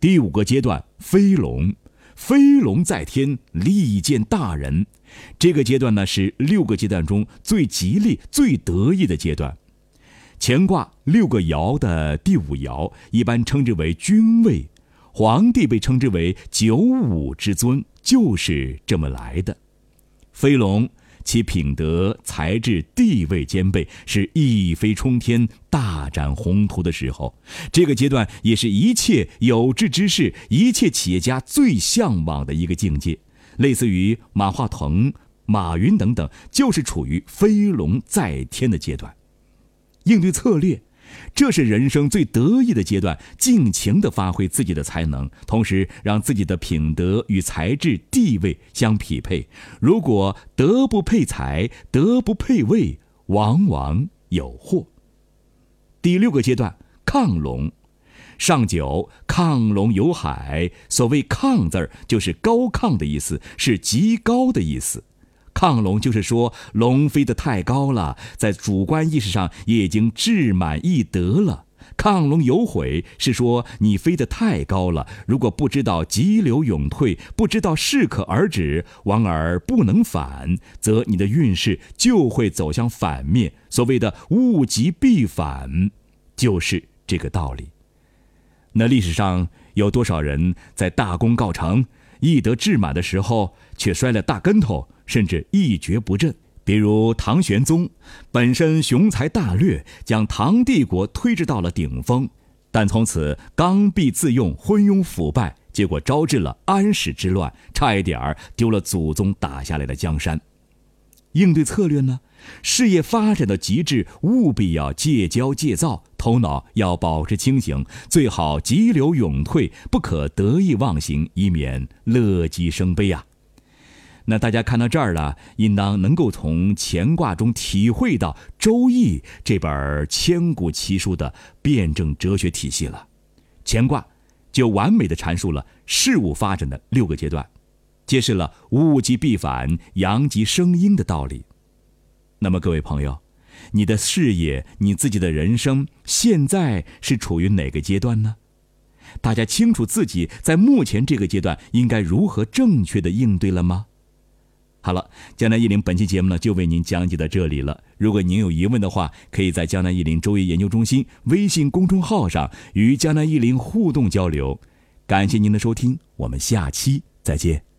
第五个阶段飞龙，飞龙在天，利见大人。这个阶段呢是六个阶段中最吉利、最得意的阶段。乾卦六个爻的第五爻一般称之为君位，皇帝被称之为九五之尊，就是这么来的。飞龙。其品德、才智、地位兼备，是一飞冲天、大展宏图的时候。这个阶段也是一切有志之士、一切企业家最向往的一个境界。类似于马化腾、马云等等，就是处于飞龙在天的阶段。应对策略。这是人生最得意的阶段，尽情地发挥自己的才能，同时让自己的品德与才智、地位相匹配。如果德不配才，德不配位，往往有祸。第六个阶段，亢龙，上九，亢龙有海。所谓“亢”字儿，就是高亢的意思，是极高的意思。亢龙就是说，龙飞得太高了，在主观意识上也已经志满意得了。亢龙有悔是说你飞得太高了，如果不知道急流勇退，不知道适可而止，往而不能反，则你的运势就会走向反面。所谓的物极必反，就是这个道理。那历史上有多少人在大功告成、意得志满的时候，却摔了大跟头？甚至一蹶不振，比如唐玄宗，本身雄才大略，将唐帝国推至到了顶峰，但从此刚愎自用，昏庸腐败，结果招致了安史之乱，差一点儿丢了祖宗打下来的江山。应对策略呢？事业发展的极致，务必要戒骄戒躁，头脑要保持清醒，最好急流勇退，不可得意忘形，以免乐极生悲啊。那大家看到这儿了，应当能够从乾卦中体会到《周易》这本千古奇书的辩证哲学体系了。乾卦就完美的阐述了事物发展的六个阶段，揭示了物极必反、阳极生阴的道理。那么各位朋友，你的事业、你自己的人生现在是处于哪个阶段呢？大家清楚自己在目前这个阶段应该如何正确的应对了吗？好了，江南一林本期节目呢就为您讲解到这里了。如果您有疑问的话，可以在江南一林周易研究中心微信公众号上与江南一林互动交流。感谢您的收听，我们下期再见。